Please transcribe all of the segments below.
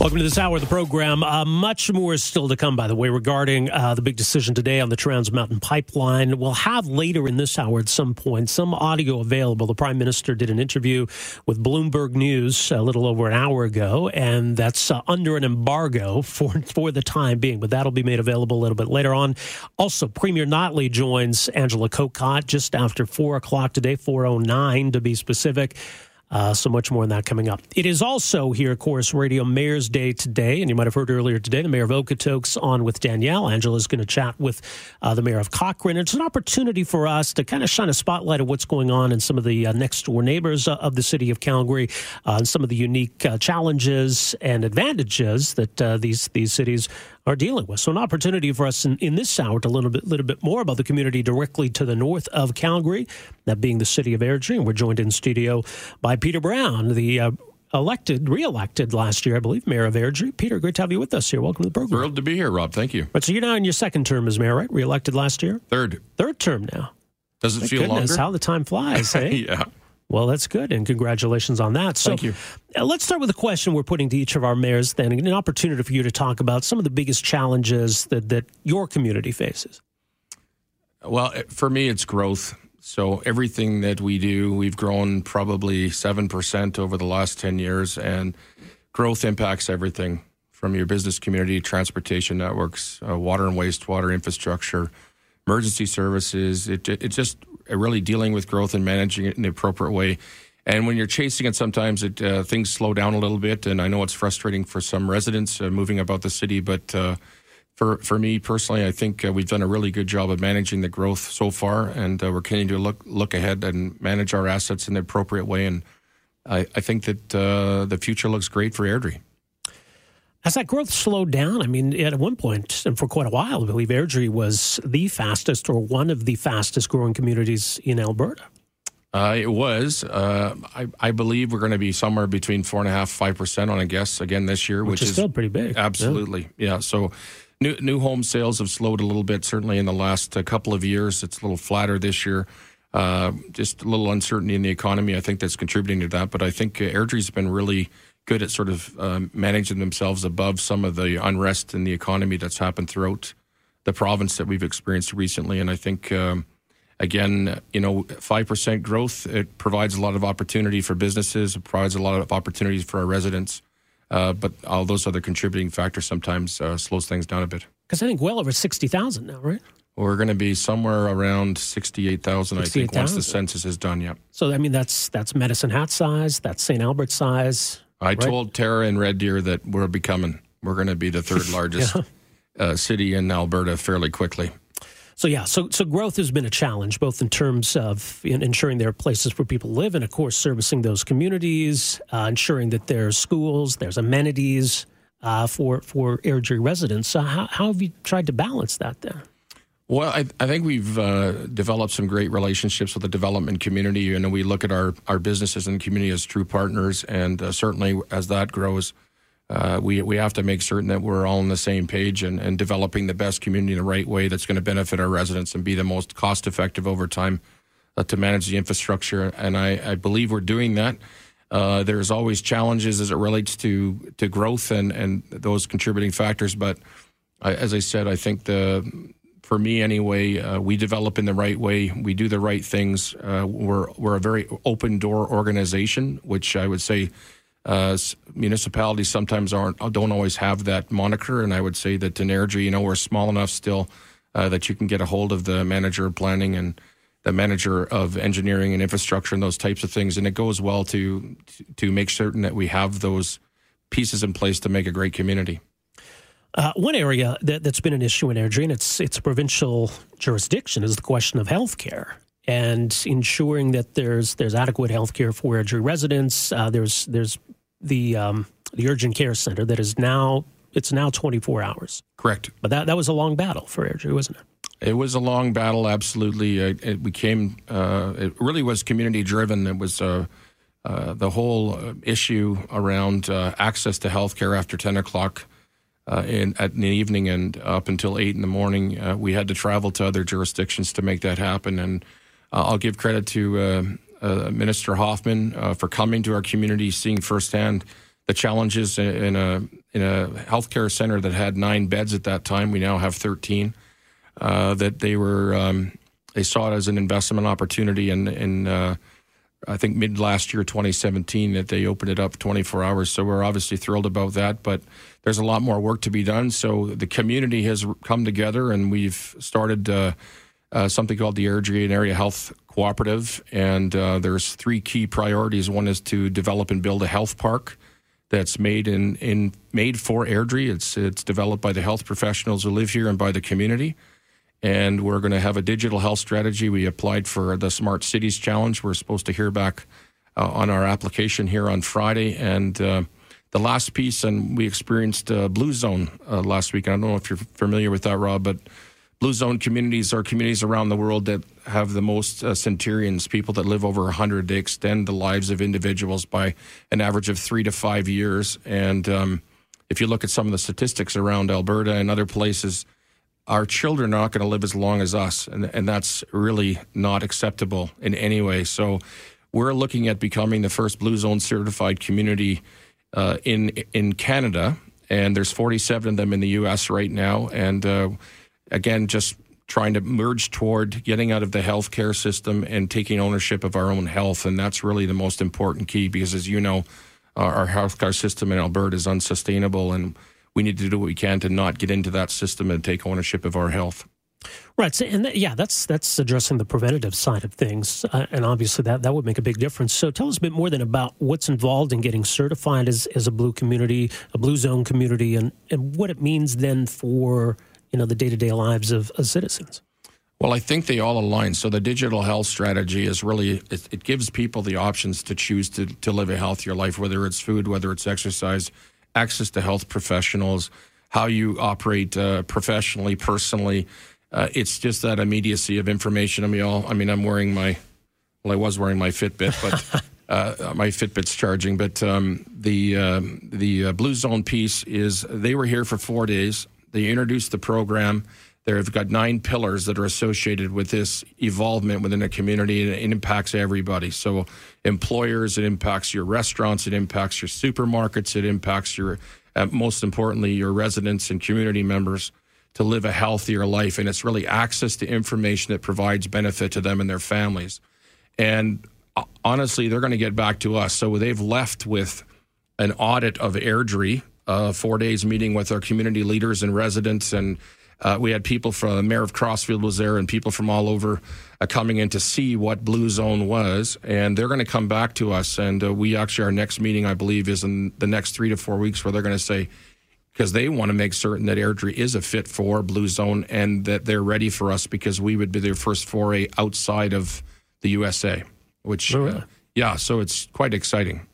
Welcome to this hour of the program. Uh, much more is still to come, by the way, regarding uh, the big decision today on the Trans Mountain Pipeline. We'll have later in this hour at some point some audio available. The Prime Minister did an interview with Bloomberg News a little over an hour ago, and that's uh, under an embargo for, for the time being, but that'll be made available a little bit later on. Also, Premier Notley joins Angela Kokott just after 4 o'clock today, 4.09 to be specific. Uh, so much more on that coming up. It is also here, of course, Radio Mayor's Day today, and you might have heard earlier today, the mayor of Okotoks on with Danielle. Angela is going to chat with uh, the mayor of Cochrane. It's an opportunity for us to kind of shine a spotlight of what's going on in some of the uh, next door neighbors uh, of the city of Calgary, uh, and some of the unique uh, challenges and advantages that these these cities are dealing with. So an opportunity for us in, in this hour to a bit, little bit more about the community directly to the north of Calgary, that being the city of Airdrie. And we're joined in studio by Peter Brown, the uh, elected, re-elected last year, I believe, mayor of Airdrie. Peter, great to have you with us here. Welcome to the program. Thrilled to be here, Rob. Thank you. But so you're now in your second term as mayor, right? Re-elected last year. Third. Third term now. Does it feel goodness, longer? How the time flies, hey? yeah. Well, that's good, and congratulations on that. So, Thank you. Uh, let's start with a question we're putting to each of our mayors, then, an opportunity for you to talk about some of the biggest challenges that, that your community faces. Well, for me, it's growth. So everything that we do, we've grown probably 7% over the last 10 years, and growth impacts everything from your business community, transportation networks, uh, water and wastewater infrastructure, emergency services. It, it, it's just really dealing with growth and managing it in the appropriate way. And when you're chasing it, sometimes it uh, things slow down a little bit. And I know it's frustrating for some residents uh, moving about the city, but uh, for for me personally, I think uh, we've done a really good job of managing the growth so far, and uh, we're continuing to look look ahead and manage our assets in the appropriate way. And I, I think that uh, the future looks great for Airdrie. Has that growth slowed down? I mean, at one point, and for quite a while, I believe Airdrie was the fastest or one of the fastest growing communities in Alberta. Uh, it was. Uh, I, I, believe we're going to be somewhere between four and a half, five percent on a guess again this year, which, which is, still pretty big. Absolutely, yeah. yeah. So new new home sales have slowed a little bit. Certainly in the last uh, couple of years, it's a little flatter this year. Uh, just a little uncertainty in the economy. I think that's contributing to that. But I think Airdrie's been really good at sort of um, managing themselves above some of the unrest in the economy that's happened throughout the province that we've experienced recently. And I think. Um, again, you know, 5% growth, it provides a lot of opportunity for businesses, it provides a lot of opportunities for our residents. Uh, but all those other contributing factors sometimes uh, slows things down a bit. Because I think well over 60,000 now, right? We're going to be somewhere around 68,000, 68, I think, 000. once the census is done, yeah. So, I mean, that's that's Medicine Hat size, that's St. Albert size. I right? told Tara and Red Deer that we're becoming, we're going to be the third largest yeah. uh, city in Alberta fairly quickly. So yeah, so so growth has been a challenge, both in terms of in ensuring there are places where people live, and of course servicing those communities, uh, ensuring that there's schools, there's amenities uh, for for Airdrie residents. So how, how have you tried to balance that there? Well, I, I think we've uh, developed some great relationships with the development community. and we look at our, our businesses and community as true partners, and uh, certainly as that grows, uh, we we have to make certain that we're all on the same page and, and developing the best community in the right way that's going to benefit our residents and be the most cost effective over time uh, to manage the infrastructure. And I, I believe we're doing that. Uh, there's always challenges as it relates to to growth and and those contributing factors. But I, as I said, I think the for me anyway, uh, we develop in the right way. We do the right things. Uh, we're we're a very open door organization, which I would say uh, municipalities sometimes aren't don't always have that moniker, and I would say that in Airdrie, you know, we're small enough still uh, that you can get a hold of the manager of planning and the manager of engineering and infrastructure and those types of things, and it goes well to to make certain that we have those pieces in place to make a great community. Uh, one area that, has been an issue in Airdrie, and it's it's provincial jurisdiction, is the question of health care and ensuring that there's there's adequate health care for Airdrie residents. Uh, there's there's the um, the urgent care center that is now it's now 24 hours. Correct. But that that was a long battle for Airdrie, wasn't it? It was a long battle, absolutely. It, it became uh, it really was community driven. It was uh, uh, the whole issue around uh, access to health care after 10 o'clock. uh, in, at, in the evening and up until eight in the morning. Uh, we had to travel to other jurisdictions to make that happen. And uh, I'll give credit to uh, uh, Minister Hoffman uh, for coming to our community, seeing firsthand the challenges in a in a healthcare center that had nine beds at that time. We now have thirteen. that they were um, they saw it as an investment opportunity, and in, in I think mid last year, 2017, that they opened it up 24 hours. So we're obviously thrilled about that, but there's a lot more work to be done. So the community has come together, and we've started uh, uh, something called the Airdrie and Area Health Cooperative. And uh, there's three key priorities. One is to develop and build a health park that's made in, in made for Airdrie. It's it's developed by the health professionals who live here and by the community and we're going to have a digital health strategy. We applied for the Smart Cities Challenge. We're supposed to hear back uh, on our application here on Friday. And uh, the last piece, and we experienced Blue Zone uh, last week. I don't know if you're familiar with that, Rob, but Blue Zone communities are communities around the world that have the most uh, centurions, people that live over 100. They extend the lives of individuals by an average of three to five years. And um, if you look at some of the statistics around Alberta and other places, our children are not going to live as long as us, and, and that's really not acceptable in any way. So we're looking at becoming the first Blue Zone certified community uh, in in Canada, and there's 47 of them in the U.S. right now. And uh, again, just trying to merge toward getting out of the healthcare system and taking ownership of our own health, and that's really the most important key because, as you know, our healthcare system in Alberta is unsustainable, and we need to do what we can to not get into that system and take ownership of our health. Right, so, and th- yeah, that's that's addressing the preventative side of things, uh, and obviously that that would make a big difference. So, tell us a bit more than about what's involved in getting certified as as a blue community, a blue zone community, and and what it means then for you know the day to day lives of, of, citizens. Well, I think they all align. So the digital health strategy is really it, it gives people the options to choose to to live a healthier life, whether it's food, whether it's exercise access to health professionals, how you operate uh, professionally, personally. Uh, it's just that immediacy of information. I mean, all, I mean, I'm wearing my, well, I was wearing my Fitbit, but uh, my Fitbit's charging. But um, the um, the uh, Blue Zone piece is they were here for four days. They introduced the program. They've got nine pillars that are associated with this evolvement within a community, and it impacts everybody. So, employers, it impacts your restaurants, it impacts your supermarkets, it impacts your, uh, most importantly, your residents and community members to live a healthier life. And it's really access to information that provides benefit to them and their families. And uh, honestly, they're going to get back to us. So, they've left with an audit of Airdrie, uh, four days meeting with our community leaders and residents and uh, we had people from the mayor of Crossfield was there, and people from all over uh, coming in to see what Blue Zone was, and they're going to come back to us. And uh, we actually our next meeting, I believe, is in the next three to four weeks, where they're going to say because they want to make certain that Airdrie is a fit for Blue Zone and that they're ready for us because we would be their first foray outside of the USA. Which, uh, yeah, so it's quite exciting.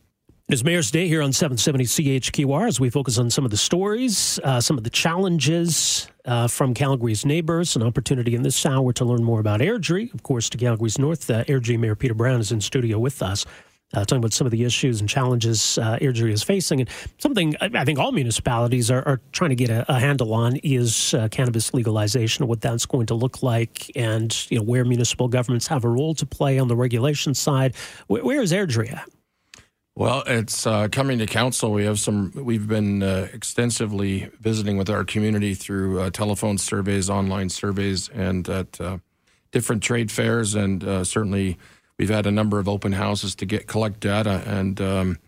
It's Mayor's Day here on 770 CHQR as we focus on some of the stories, uh, some of the challenges uh, from Calgary's neighbors. An opportunity in this hour to learn more about Airdrie. Of course, to Calgary's north, uh, Airdrie Mayor Peter Brown is in studio with us. Uh, talking about some of the issues and challenges uh, Airdrie is facing. And something I think all municipalities are, are trying to get a, a handle on is uh, cannabis legalization, what that's going to look like, and you know where municipal governments have a role to play on the regulation side. where, where is Airdrie at? Well, it's uh, coming to council. We have some. We've been uh, extensively visiting with our community through uh, telephone surveys, online surveys, and at uh, different trade fairs. And uh, certainly, we've had a number of open houses to get collect data, and um,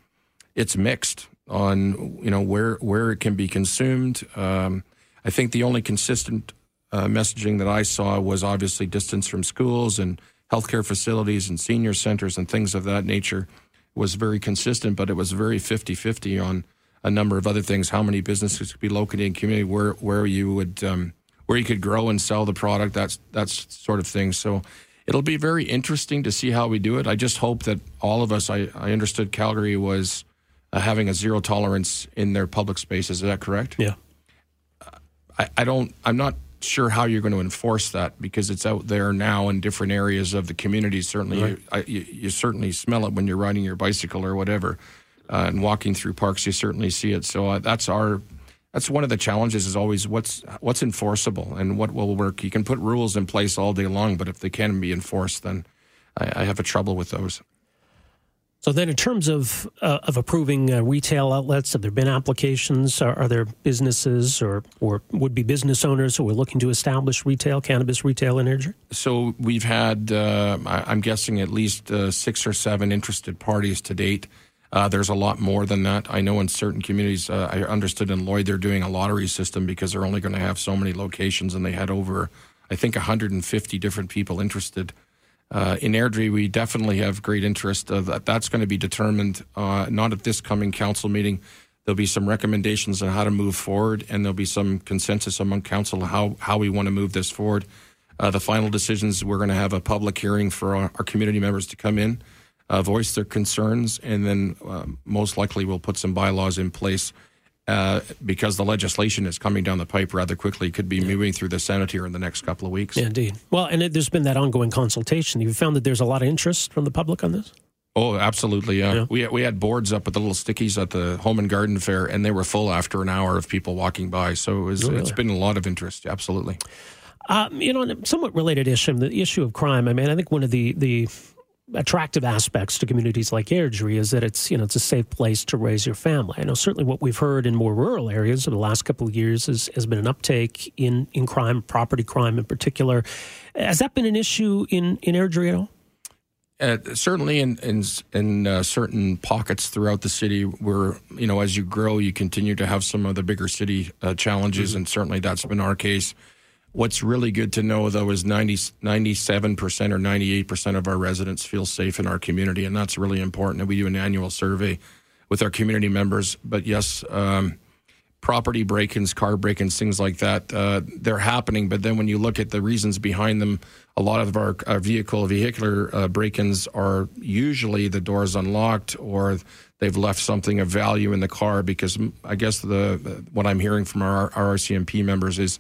it's mixed on you know where where it can be consumed. Um, I think the only consistent uh, messaging that I saw was obviously distance from schools and healthcare facilities and senior centers and things of that nature was very consistent, but it was very 50 50 on a number of other things. How many businesses could be located in community, where where you would um, where you could grow and sell the product. That's that's sort of thing. So it'll be very interesting to see how we do it. I just hope that all of us. I, I understood Calgary was uh, having a zero tolerance in their public spaces. Is that correct? Yeah. I, I don't. I'm not sure how you're going to enforce that because it's out there now in different areas of the community. Certainly, right. you, I, you, you, certainly smell it when you're riding your bicycle or whatever, uh, and walking through parks. You certainly see it. So uh, that's our that's one of the challenges. Is always what's what's enforceable and what will work. You can put rules in place all day long, but if they can't be enforced, then I, I have a trouble with those. So then, in terms of uh, of approving uh, retail outlets, have there been applications? Are, are, there businesses or or would be business owners who are looking to establish retail cannabis retail in Airdrie? So we've had, uh, I'm guessing, at least uh, six or seven interested parties to date. Uh, there's a lot more than that. I know in certain communities, uh, I understood in Lloyd they're doing a lottery system because they're only going to have so many locations, and they had over, I think, 150 different people interested. Uh, in Airdrie, we definitely have great interest. Uh, that that's going to be determined uh, not at this coming council meeting. There'll be some recommendations on how to move forward, and there'll be some consensus among council how how we want to move this forward. Uh, the final decisions, we're going to have a public hearing for our, our community members to come in, uh, voice their concerns, and then um, most likely we'll put some bylaws in place uh, because the legislation is coming down the pipe rather quickly, could be yeah. moving through the Senate here in the next couple of weeks. Yeah, indeed. Well, and it, there's been that ongoing consultation. You've found that there's a lot of interest from the public on this? Oh, absolutely. Yeah. yeah. We, we had boards up with the little stickies at the Home and Garden Fair, and they were full after an hour of people walking by. So it was, oh, really? it's been a lot of interest. Absolutely. Um, you know, somewhat related issue, the issue of crime. I mean, I think one of the, the attractive aspects to communities like Airdrie is that it's you know it's a safe place to raise your family. I know certainly what we've heard in more rural areas over the last couple of years is, has been an uptake in in crime, property crime in particular. Has that been an issue in in Airdrie at all? Uh, certainly, in in, in uh, certain pockets throughout the city, where you know as you grow, you continue to have some of the bigger city uh, challenges, mm-hmm. and certainly that's been our case. What's really good to know, though, is 90, 97% or 98% of our residents feel safe in our community, and that's really important. And we do an annual survey with our community members. But yes, um, property break ins, car break ins, things like that, uh, they're happening. But then when you look at the reasons behind them, a lot of our, our vehicle, vehicular uh, break ins are usually the doors unlocked or they've left something of value in the car because I guess the what I'm hearing from our, our RCMP members is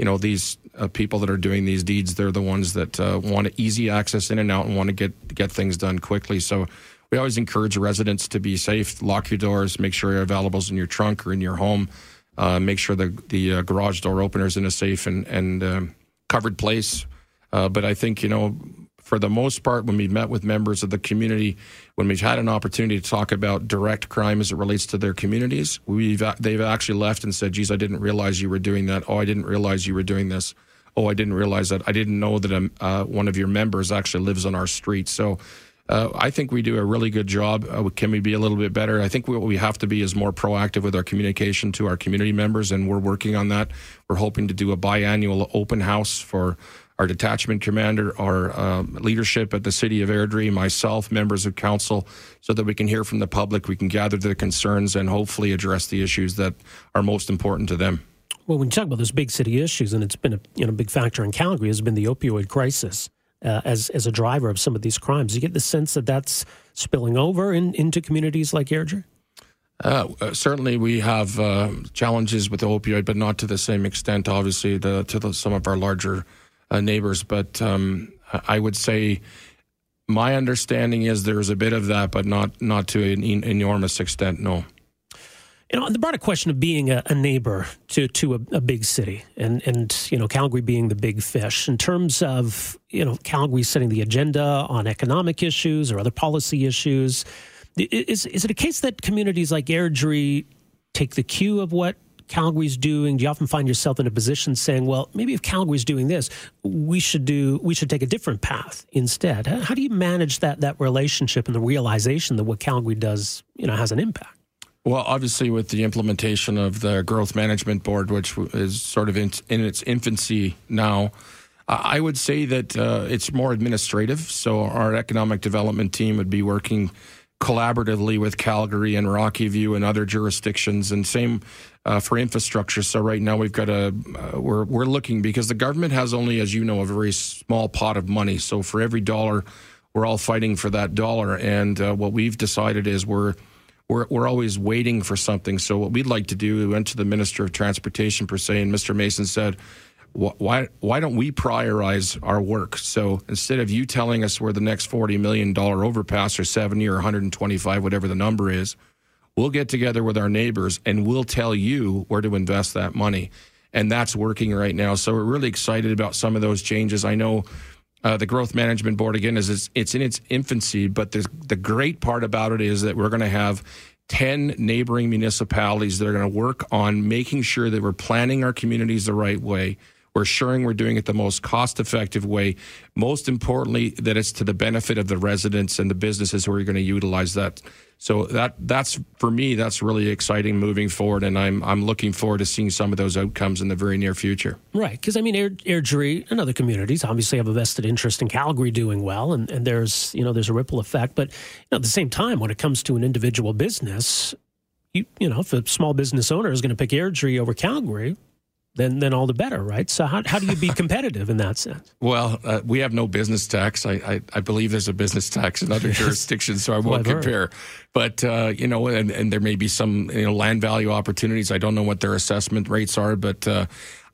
you know these uh, people that are doing these deeds they're the ones that uh, want easy access in and out and want to get get things done quickly. So we always encourage residents to be safe lock your doors make sure your valuables in your trunk or in your home uh, make sure the the uh, garage door opener is in a safe and and um, covered place. Uh, but I think you know for the most part, when we've met with members of the community, when we've had an opportunity to talk about direct crime as it relates to their communities, we've they've actually left and said, "Geez, I didn't realize you were doing that. Oh, I didn't realize you were doing this. Oh, I didn't realize that. I didn't know that um, uh, one of your members actually lives on our street." So. Uh, I think we do a really good job. Uh, can we be a little bit better? I think what we have to be is more proactive with our communication to our community members, and we're working on that. We're hoping to do a biannual open house for our detachment commander, our um, leadership at the city of Airdrie, myself, members of council, so that we can hear from the public, we can gather their concerns, and hopefully address the issues that are most important to them. Well, when you talk about those big city issues, and it's been a you know big factor in Calgary, has been the opioid crisis uh, as as a driver of some of these crimes. You get the sense that that's spilling over in, into communities like Airdrie. Uh, uh, certainly, we have uh, challenges with the opioid, but not to the same extent. Obviously, the, to the, some of our larger uh, neighbors. But um, I would say my understanding is there's a bit of that, but not not to an enormous extent. No. You know, the broader question of being a, a neighbor to to a, a, big city, and and you know, Calgary being the big fish in terms of you know Calgary setting the agenda on economic issues or other policy issues. Is is it a case that communities like Airdrie take the cue of what Calgary's doing? Do you often find yourself in a position saying, well, maybe if Calgary's doing this, we should do we should take a different path instead? How, do you manage that that relationship and the realization that what Calgary does, you know, has an impact? Well, obviously, with the implementation of the Growth Management Board, which is sort of in, in its infancy now, I would say that uh, it's more administrative. So, our economic development team would be working collaboratively with Calgary and Rocky View and other jurisdictions, and same uh, for infrastructure. So right now we've got a uh, we're we're looking because the government has only, as you know, a very small pot of money. So for every dollar, we're all fighting for that dollar. And uh, what we've decided is we're we're, we're always waiting for something. So what we'd like to do, we went to the Minister of Transportation per se, and Mr. Mason said, why why don't we prioritize our work? So instead of you telling us where the next forty million dollar overpass or seventy or one hundred and twenty five, whatever the number is, We'll get together with our neighbors and we'll tell you where to invest that money. And that's working right now. So we're really excited about some of those changes. I know uh, the growth management board again is it's, it's in its infancy, but the the great part about it is that we're going to have 10 neighboring municipalities that are going to work on making sure that we're planning our communities the right way. We're assuring we're doing it the most cost effective way. Most importantly, that it's to the benefit of the residents and the businesses who are going to utilize that. So that that's for me, that's really exciting moving forward, and I'm I'm looking forward to seeing some of those outcomes in the very near future. Right, because I mean, Air, Airdrie and other communities obviously have a vested interest in Calgary doing well, and, and there's you know there's a ripple effect. But you know, at the same time, when it comes to an individual business, you you know, if a small business owner is going to pick Airdrie over Calgary, then then all the better, right? So how how do you be competitive in that sense? Well, uh, we have no business tax. I, I, I believe there's a business tax in other jurisdictions, so I won't compare. Heard. But uh, you know, and, and there may be some you know land value opportunities. I don't know what their assessment rates are, but uh,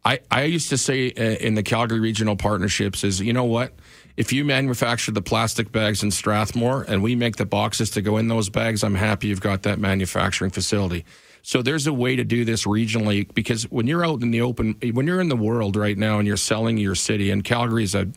I I used to say uh, in the Calgary Regional Partnerships is you know what. If you manufacture the plastic bags in Strathmore and we make the boxes to go in those bags, I'm happy you've got that manufacturing facility. So there's a way to do this regionally because when you're out in the open, when you're in the world right now and you're selling your city, and Calgary is a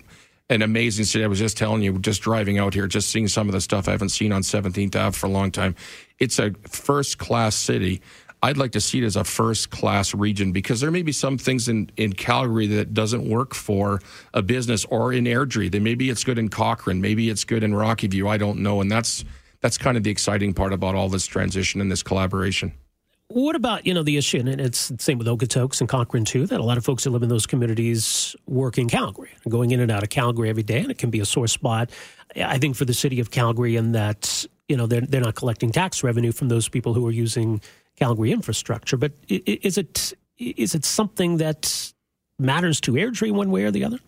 an amazing city. I was just telling you, just driving out here, just seeing some of the stuff I haven't seen on 17th Ave for a long time. It's a first class city. I'd like to see it as a first class region because there may be some things in, in Calgary that doesn't work for a business or in Airdrie. Then maybe it's good in Cochrane, maybe it's good in Rocky View. I don't know. And that's that's kind of the exciting part about all this transition and this collaboration. What about you know the issue, and it's the same with Okotoks and Cochrane too, that a lot of folks who live in those communities work in Calgary, going in and out of Calgary every day, and it can be a sore spot. I think for the city of Calgary, and that you know they're they're not collecting tax revenue from those people who are using Calgary infrastructure. But is it is it something that matters to Airdrie one way or the other?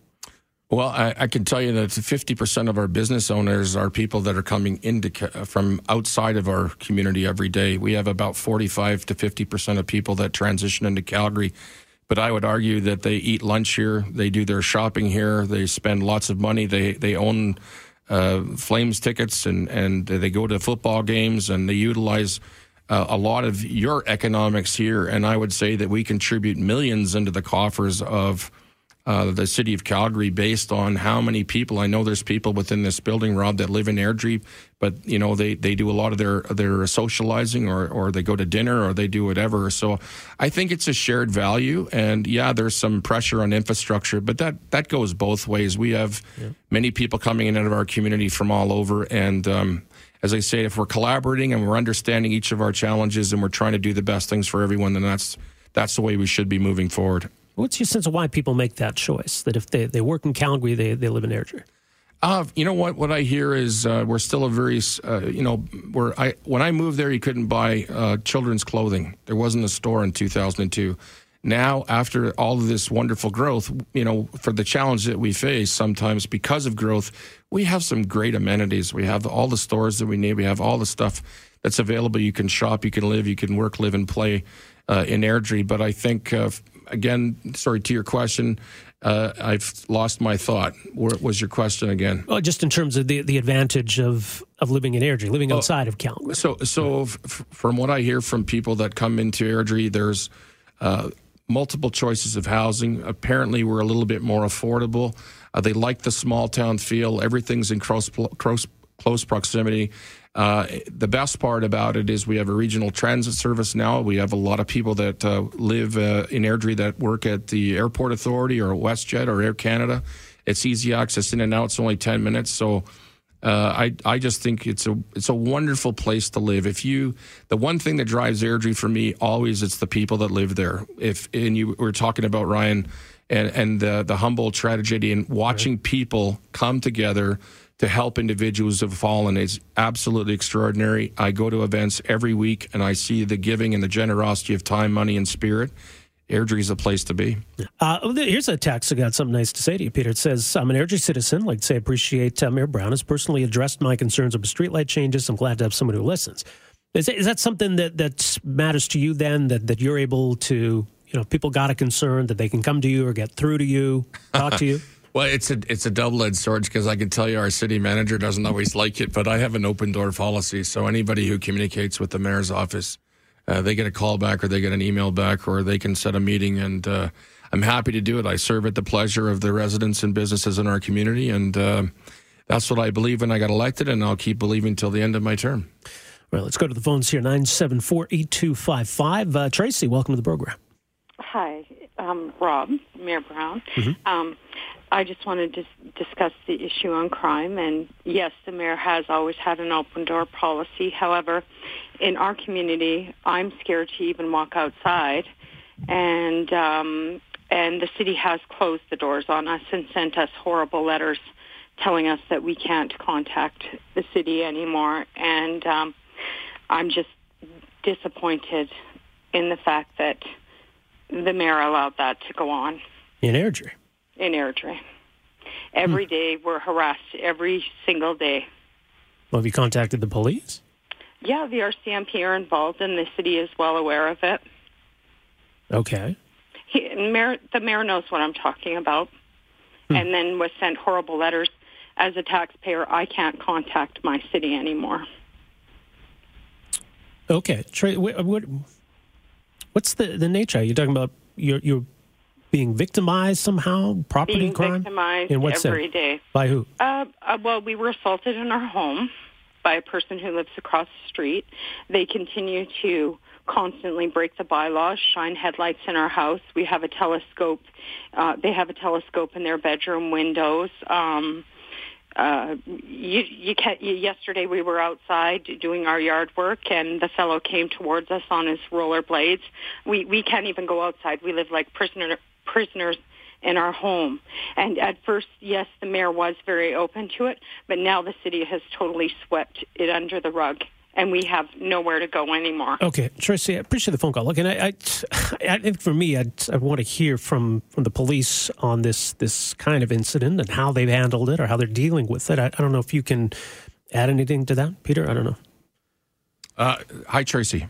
Well, I, I, can tell you that 50% of our business owners are people that are coming into from outside of our community every day. We have about 45 to 50% of people that transition into Calgary. But I would argue that they eat lunch here, they do their shopping here, they spend lots of money, they, they own uh, Flames tickets, and, and they go to football games, and they utilize uh, a lot of your economics here. And I would say that we contribute millions into the coffers of uh, the city of Calgary based on how many people. I know there's people within this building, Rob, that live in Airdrie, but you know they, they do a lot of their their socializing, or or they go to dinner, or they do whatever. So I think it's a shared value, and yeah, there's some pressure on infrastructure, but that that goes both ways. We have yeah. many people coming in out of our community from all over, and um, as I say, if we're collaborating and we're understanding each of our challenges and we're trying to do the best things for everyone, then that's that's the way we should be moving forward. What's your sense of why people make that choice? That if they, they work in Calgary, they, they live in Airdrie? Uh, you know what? What I hear is uh, we're still a very, uh, you know, where I when I moved there, you couldn't buy uh, children's clothing. There wasn't a store in 2002. Now, after all of this wonderful growth, you know, for the challenge that we face sometimes because of growth, we have some great amenities. We have all the stores that we need. We have all the stuff that's available. You can shop, you can live, you can work, live, and play uh, in Airdrie. But I think uh, again, sorry to your question. Uh, I've lost my thought. What was your question again? Well, just in terms of the, the advantage of, of living in Airdrie, living outside of Calgary. So, so f- from what I hear from people that come into Airdrie, there's uh, multiple choices of housing. Apparently, we're a little bit more affordable. Uh, they like the small town feel. Everything's in close, close, close proximity. Uh, the best part about it is we have a regional transit service now. We have a lot of people that uh, live uh, in Airdrie that work at the Airport Authority or WestJet or Air Canada. It's easy access in and out. It's only ten minutes. So uh, I I just think it's a it's a wonderful place to live. If you the one thing that drives Airdrie for me always it's the people that live there. If and you were talking about Ryan and and the the Humboldt tragedy and watching right. people come together to help individuals who have fallen is absolutely extraordinary. I go to events every week and I see the giving and the generosity of time, money, and spirit. Airdrie is a place to be. Uh, here's a text. I got something nice to say to you, Peter. It says, I'm an Airdrie citizen. like to say, appreciate uh, Mayor Brown has personally addressed my concerns over streetlight changes. I'm glad to have someone who listens. Is, is that something that, that matters to you then, that, that you're able to, you know, people got a concern that they can come to you or get through to you, talk to you? Well, it's a it's a double edged sword because I can tell you our city manager doesn't always like it, but I have an open door policy. So anybody who communicates with the mayor's office, uh, they get a call back or they get an email back or they can set a meeting, and uh, I'm happy to do it. I serve at the pleasure of the residents and businesses in our community, and uh, that's what I believe when I got elected, and I'll keep believing till the end of my term. Well, let's go to the phones here 974 8255. Uh, Tracy, welcome to the program. Hi, um, Rob, Mayor Brown. Mm-hmm. Um, I just wanted to discuss the issue on crime. And yes, the mayor has always had an open door policy. However, in our community, I'm scared to even walk outside. And, um, and the city has closed the doors on us and sent us horrible letters telling us that we can't contact the city anymore. And um, I'm just disappointed in the fact that the mayor allowed that to go on. In Airdrie? In Airdrie. Every hmm. day we're harassed every single day. Well, have you contacted the police? Yeah, the RCMP are involved, and the city is well aware of it. Okay. He, mayor, the mayor knows what I'm talking about, hmm. and then was sent horrible letters. As a taxpayer, I can't contact my city anymore. Okay, Trey, what, what, what's the the nature? You're talking about you're you're being victimized somehow, property being crime? victimized in what every sense? day. By who? Uh, uh, well, we were assaulted in our home by a person who lives across the street. They continue to constantly break the bylaws, shine headlights in our house. We have a telescope. Uh, they have a telescope in their bedroom windows. Um, uh, you, you can, you, yesterday we were outside doing our yard work and the fellow came towards us on his rollerblades. We, we can't even go outside. We live like prisoner, prisoners in our home. And at first, yes, the mayor was very open to it, but now the city has totally swept it under the rug. And we have nowhere to go anymore. Okay, Tracy, I appreciate the phone call. Look, and I, I, I think for me, I'd, I want to hear from, from the police on this this kind of incident and how they've handled it or how they're dealing with it. I, I don't know if you can add anything to that, Peter. I don't know. Uh, hi, Tracy.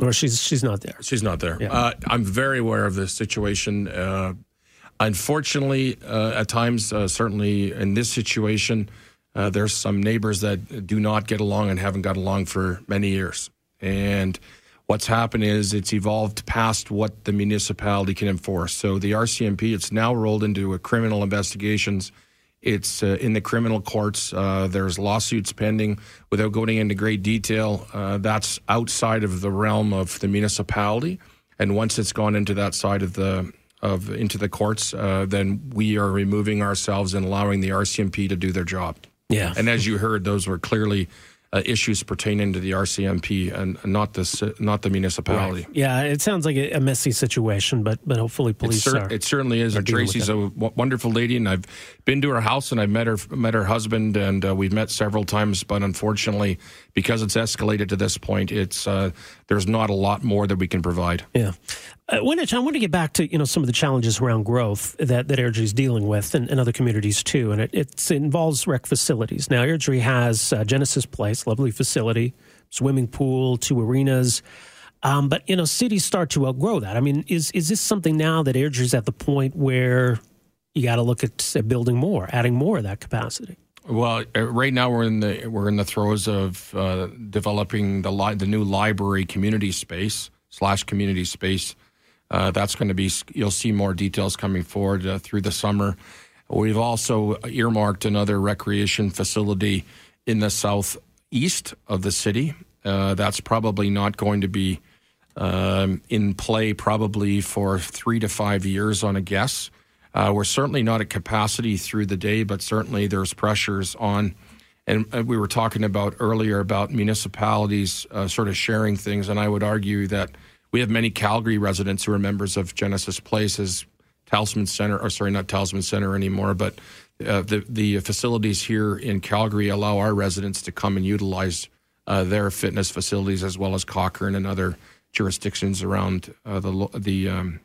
Or she's she's not there. She's not there. Yeah. Uh, I'm very aware of this situation. Uh, unfortunately, uh, at times, uh, certainly in this situation, uh, there's some neighbors that do not get along and haven't got along for many years. And what's happened is it's evolved past what the municipality can enforce. So the RCMP, it's now rolled into a criminal investigations it's uh, in the criminal courts. Uh, there's lawsuits pending. Without going into great detail, uh, that's outside of the realm of the municipality. And once it's gone into that side of the of into the courts, uh, then we are removing ourselves and allowing the RCMP to do their job. Yeah. And as you heard, those were clearly uh, issues pertaining to the RCMP and not the not the municipality. Right. Yeah, it sounds like a, messy situation, but but hopefully police it, cer- are. It certainly is. And Tracy's a w- wonderful lady, and I've been to her house and I've met her met her husband, and uh, we've met several times. But unfortunately, because it's escalated to this point, it's uh, there's not a lot more that we can provide. Yeah. Uh, I want to get back to you know some of the challenges around growth that that Airdrie is dealing with, and, and, other communities too, and it, it involves rec facilities. Now, Airdrie has uh, Genesis Place, lovely facility, swimming pool, two arenas. Um, but you know, cities start to outgrow that. I mean, is is this something now that Airdrie's at the point where you got to look at building more, adding more of that capacity? Well, uh, right now we're in the we're in the throes of uh, developing the li- the new library community space slash community space. Uh, that's going to be you'll see more details coming forward uh, through the summer. We've also earmarked another recreation facility in the southeast of the city. Uh, that's probably not going to be um, in play probably for three to five years on a guess. Uh, we're certainly not at capacity through the day, but certainly there's pressures on. And we were talking about earlier about municipalities uh, sort of sharing things, and I would argue that we have many Calgary residents who are members of Genesis Places, Talisman Center, or sorry, not Talisman Center anymore, but uh, the the facilities here in Calgary allow our residents to come and utilize uh, their fitness facilities as well as Cochrane and other jurisdictions around uh, the the um,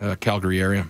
uh, Calgary area.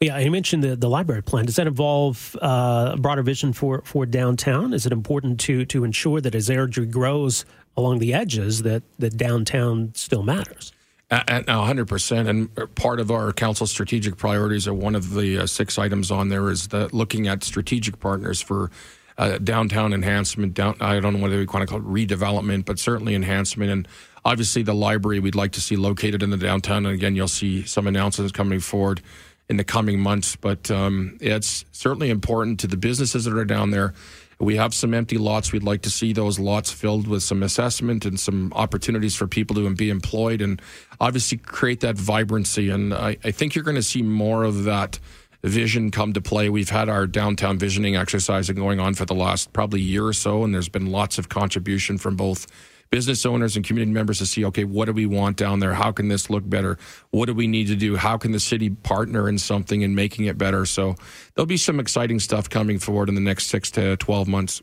Yeah, you mentioned the, the library plan. Does that involve uh, a broader vision for, for downtown? Is it important to to ensure that as Airdrie grows along the edges, that that downtown still matters? At, 100%. And part of our council strategic priorities are one of the uh, six items on there is that looking at strategic partners for uh, downtown enhancement. Down, I don't know whether we want to call it redevelopment, but certainly enhancement. And obviously, the library we'd like to see located in the downtown. And again, you'll see some announcements coming forward in the coming months. But um, it's certainly important to the businesses that are down there we have some empty lots. We'd like to see those lots filled with some assessment and some opportunities for people to be employed and obviously create that vibrancy. And I, I think you're going to see more of that vision come to play. We've had our downtown visioning exercise going on for the last probably year or so, and there's been lots of contribution from both business owners and community members to see, okay, what do we want down there? How can this look better? What do we need to do? How can the city partner in something and making it better? So there'll be some exciting stuff coming forward in the next six to 12 months.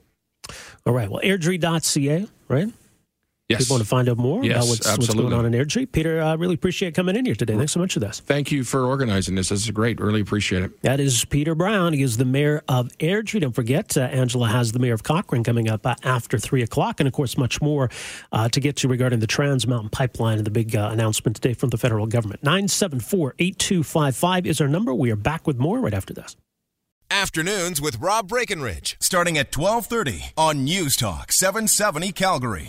All right. Well, airdrie.ca, right? Yes. People want to find out more yes, about what's, what's, going on in Airdrie. Peter, I uh, really appreciate coming in here today. Thanks so much for this. Thank you for organizing this. This is great. Really appreciate it. That is Peter Brown. He is the mayor of Airdrie. Don't forget, uh, Angela has the mayor of Cochrane coming up uh, after 3 o'clock. And, of course, much more uh, to get to regarding the Trans Mountain Pipeline and the big uh, announcement today from the federal government. 974 8255 is our number. We are back with more right after this. Afternoons with Rob Breckenridge, starting at 1230 on News Talk 770 Calgary.